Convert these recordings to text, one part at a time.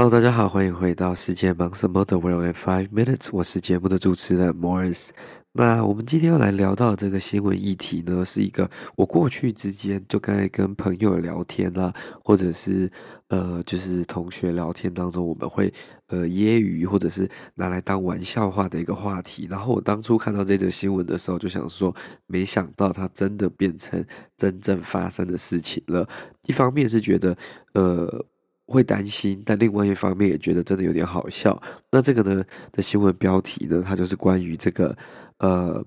Hello，大家好，欢迎回到世界忙什么的 World in Five Minutes，我是节目的主持人 Morris。那我们今天要来聊到这个新闻议题呢，是一个我过去之间就该跟朋友聊天啦，或者是呃，就是同学聊天当中，我们会呃揶揄或者是拿来当玩笑话的一个话题。然后我当初看到这则新闻的时候，就想说，没想到它真的变成真正发生的事情了。一方面是觉得呃。会担心，但另外一方面也觉得真的有点好笑。那这个呢的新闻标题呢，它就是关于这个呃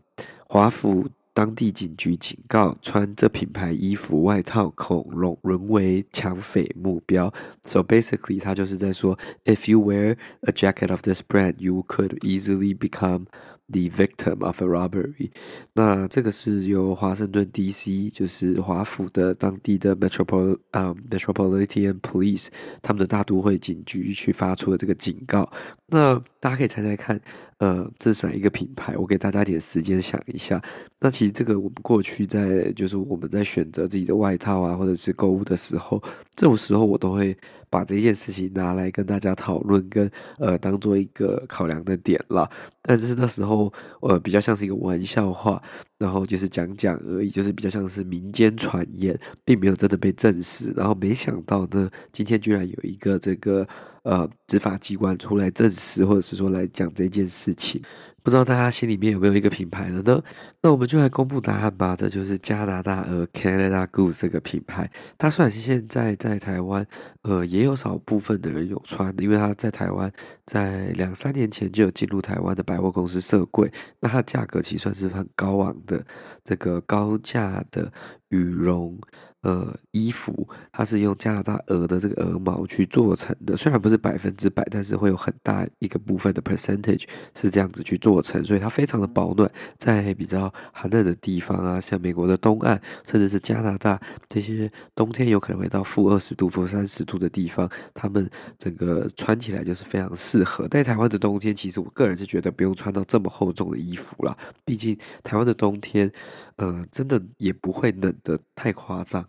华府当地警局警告，穿这品牌衣服外套恐龙沦为抢匪目标。So basically，它就是在说，If you wear a jacket of this brand, you could easily become The victim of a robbery。那这个是由华盛顿 D.C. 就是华府的当地的 Metropol 啊 Metropolitan Police 他们的大都会警局去发出的这个警告。那大家可以猜猜看，呃，这是哪一个品牌？我给大家点时间想一下。那其实这个我们过去在就是我们在选择自己的外套啊，或者是购物的时候，这种时候我都会把这件事情拿来跟大家讨论，跟呃当做一个考量的点了。但是那时候呃比较像是一个玩笑话，然后就是讲讲而已，就是比较像是民间传言，并没有真的被证实。然后没想到呢，今天居然有一个这个。呃，执法机关出来证实，或者是说来讲这件事情，不知道大家心里面有没有一个品牌了呢？那我们就来公布答案吧。这就是加拿大鹅 （Canada Goose） 这个品牌。它虽然是现在在台湾，呃，也有少部分的人有穿，因为它在台湾在两三年前就有进入台湾的百货公司设柜。那它价格其实算是很高昂的，这个高价的羽绒。呃，衣服它是用加拿大鹅的这个鹅毛去做成的，虽然不是百分之百，但是会有很大一个部分的 percentage 是这样子去做成，所以它非常的保暖，在比较寒冷的地方啊，像美国的东岸，甚至是加拿大这些冬天有可能会到负二十度、负三十度的地方，他们整个穿起来就是非常适合。在台湾的冬天，其实我个人是觉得不用穿到这么厚重的衣服啦，毕竟台湾的冬天，呃，真的也不会冷得太夸张。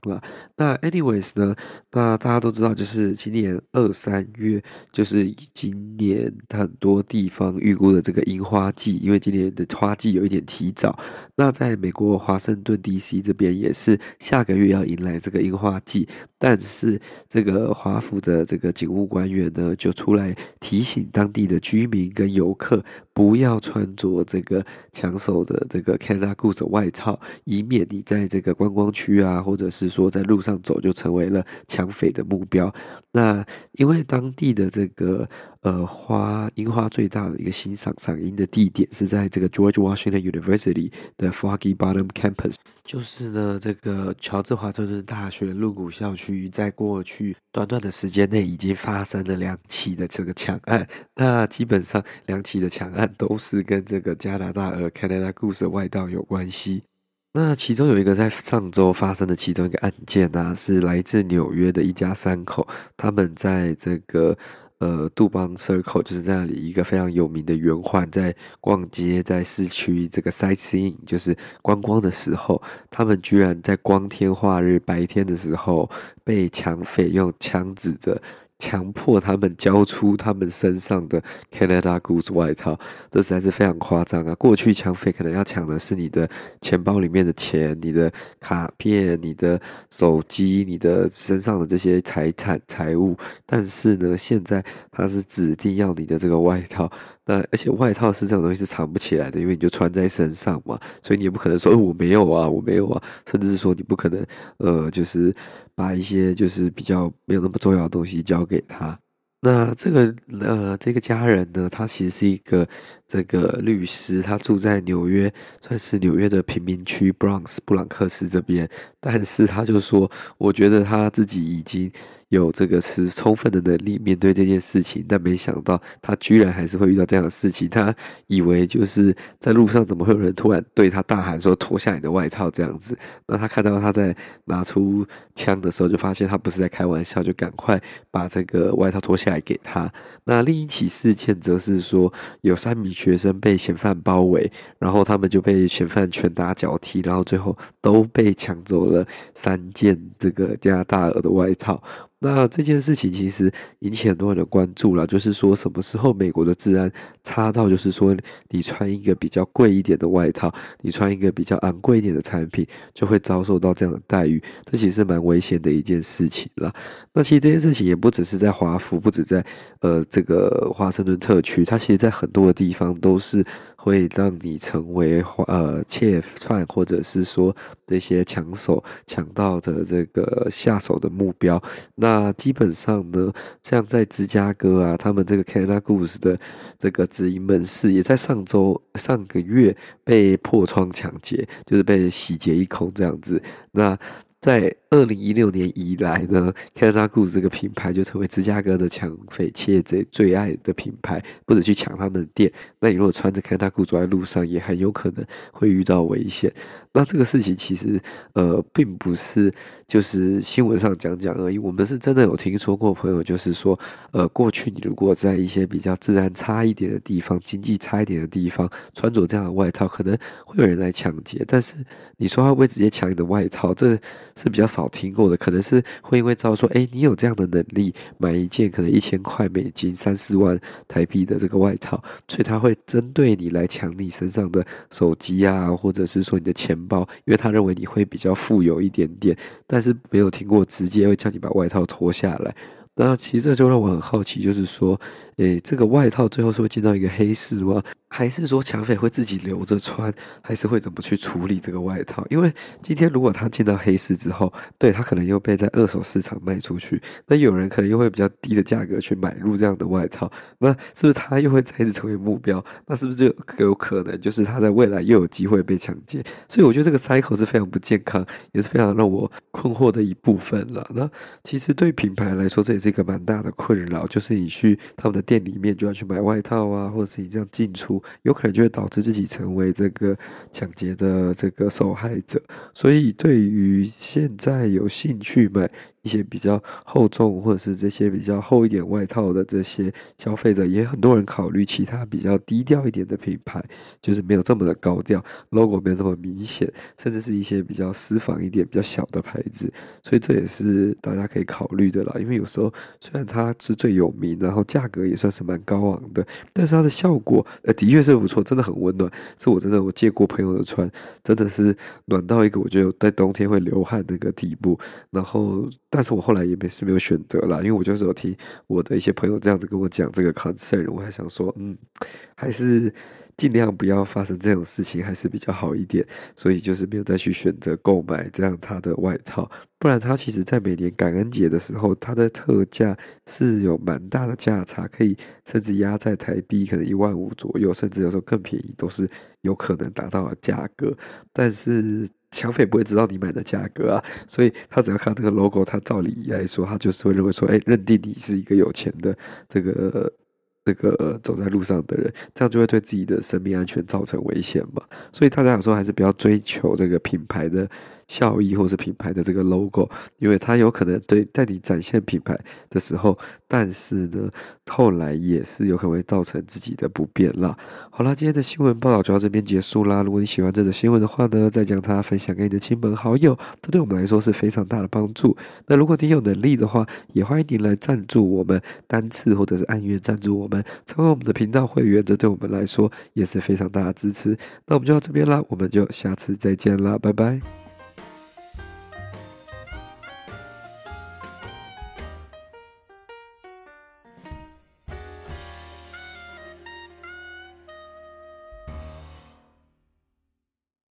那 anyways 呢？那大家都知道，就是今年二三月，就是今年很多地方预估的这个樱花季，因为今年的花季有一点提早。那在美国华盛顿 DC 这边也是下个月要迎来这个樱花季，但是这个华府的这个警务官员呢，就出来提醒当地的居民跟游客，不要穿着这个抢手的这个 Canada Goose 外套，以免你在这个观光区啊，或者是说在路上走就成为了抢匪的目标。那因为当地的这个呃花樱花最大的一个欣赏赏樱的地点是在这个 George Washington University 的 Foggy Bottom Campus，就是呢这个乔治华盛顿大学鹿谷校区，于在过去短短的时间内已经发生了两起的这个抢案。那基本上两起的抢案都是跟这个加拿大鹅 Canada Goose 外道有关系。那其中有一个在上周发生的其中一个案件呢、是来自纽约的一家三口，他们在这个呃杜邦 Circle，就是在那里一个非常有名的圆环，在逛街，在市区这个 sightseeing，就是观光的时候，他们居然在光天化日白天的时候被抢匪用枪指着。强迫他们交出他们身上的 Canada Goose 外套，这实在是非常夸张啊！过去抢匪可能要抢的是你的钱包里面的钱、你的卡片、你的手机、你的身上的这些财产财物，但是呢，现在他是指定要你的这个外套。那而且外套是这种东西是藏不起来的，因为你就穿在身上嘛，所以你也不可能说，我没有啊，我没有啊，甚至是说你不可能，呃，就是把一些就是比较没有那么重要的东西交给他。那这个呃，这个家人呢，他其实是一个这个律师，他住在纽约，算是纽约的贫民区 Bronx 布朗克斯这边，但是他就说，我觉得他自己已经。有这个是充分的能力面对这件事情，但没想到他居然还是会遇到这样的事情。他以为就是在路上怎么会有人突然对他大喊说脱下你的外套这样子？那他看到他在拿出枪的时候，就发现他不是在开玩笑，就赶快把这个外套脱下来给他。那另一起事件则是说，有三名学生被嫌犯包围，然后他们就被嫌犯拳打脚踢，然后最后都被抢走了三件这个加拿大鹅的外套。那这件事情其实引起很多人的关注了，就是说什么时候美国的治安差到，就是说你穿一个比较贵一点的外套，你穿一个比较昂贵一点的产品，就会遭受到这样的待遇，这其实蛮危险的一件事情了。那其实这件事情也不只是在华府，不止在呃这个华盛顿特区，它其实在很多的地方都是。会让你成为呃窃犯，或者是说这些抢手抢到的这个下手的目标。那基本上呢，像在芝加哥啊，他们这个 Canada Goose 的这个直营门市，也在上周上个月被破窗抢劫，就是被洗劫一空这样子。那在二零一六年以来呢，Canada Goose 这个品牌就成为芝加哥的抢匪窃贼最爱的品牌，不止去抢他们的店，那你如果穿着 Canada Goose 走在路上，也很有可能会遇到危险。那这个事情其实呃，并不是就是新闻上讲讲而已，我们是真的有听说过朋友，就是说呃，过去你如果在一些比较治安差一点的地方、经济差一点的地方，穿着这样的外套，可能会有人来抢劫。但是你说会不会直接抢你的外套？这是比较少。好听过的可能是会因为知道说，哎，你有这样的能力买一件可能一千块美金、三四万台币的这个外套，所以他会针对你来抢你身上的手机啊，或者是说你的钱包，因为他认为你会比较富有一点点，但是没有听过直接会叫你把外套脱下来。那其实这就让我很好奇，就是说，诶，这个外套最后是会进到一个黑市吗？还是说抢匪会自己留着穿？还是会怎么去处理这个外套？因为今天如果他进到黑市之后，对，他可能又被在二手市场卖出去，那有人可能又会比较低的价格去买入这样的外套，那是不是他又会再次成为目标？那是不是就有可能就是他在未来又有机会被抢劫？所以我觉得这个 cycle 是非常不健康，也是非常让我困惑的一部分了。那其实对品牌来说，这也是一个蛮大的困扰，就是你去他们的店里面就要去买外套啊，或者是你这样进出，有可能就会导致自己成为这个抢劫的这个受害者。所以，对于现在有兴趣买一些比较厚重或者是这些比较厚一点外套的这些消费者，也很多人考虑其他比较低调一点的品牌，就是没有这么的高调，logo 没有那么明显，甚至是一些比较私房一点、比较小的牌子。所以这也是大家可以考虑的啦。因为有时候虽然它是最有名，然后价格也算是蛮高昂的，但是它的效果呃的确是不错，真的很温暖。是我真的我借过朋友的穿，真的是暖到一个我觉得在冬天会流汗那个地步，然后。但是我后来也没是没有选择了，因为我就是有听我的一些朋友这样子跟我讲这个 concern，我还想说，嗯，还是尽量不要发生这种事情，还是比较好一点，所以就是没有再去选择购买这样他的外套，不然他其实在每年感恩节的时候，他的特价是有蛮大的价差，可以甚至压在台币可能一万五左右，甚至有时候更便宜都是有可能达到的价格，但是。抢匪不会知道你买的价格啊，所以他只要看这个 logo，他照理来说，他就是会认为说，哎，认定你是一个有钱的这个这个走在路上的人，这样就会对自己的生命安全造成危险嘛。所以大家想说，还是不要追求这个品牌的。效益或是品牌的这个 logo，因为它有可能对带你展现品牌的时候，但是呢，后来也是有可能会造成自己的不便啦。好啦，今天的新闻报道就到这边结束啦。如果你喜欢这则新闻的话呢，再将它分享给你的亲朋好友，这对我们来说是非常大的帮助。那如果你有能力的话，也欢迎您来赞助我们，单次或者是按月赞助我们，成为我们的频道会员，这对我们来说也是非常大的支持。那我们就到这边啦，我们就下次再见啦，拜拜。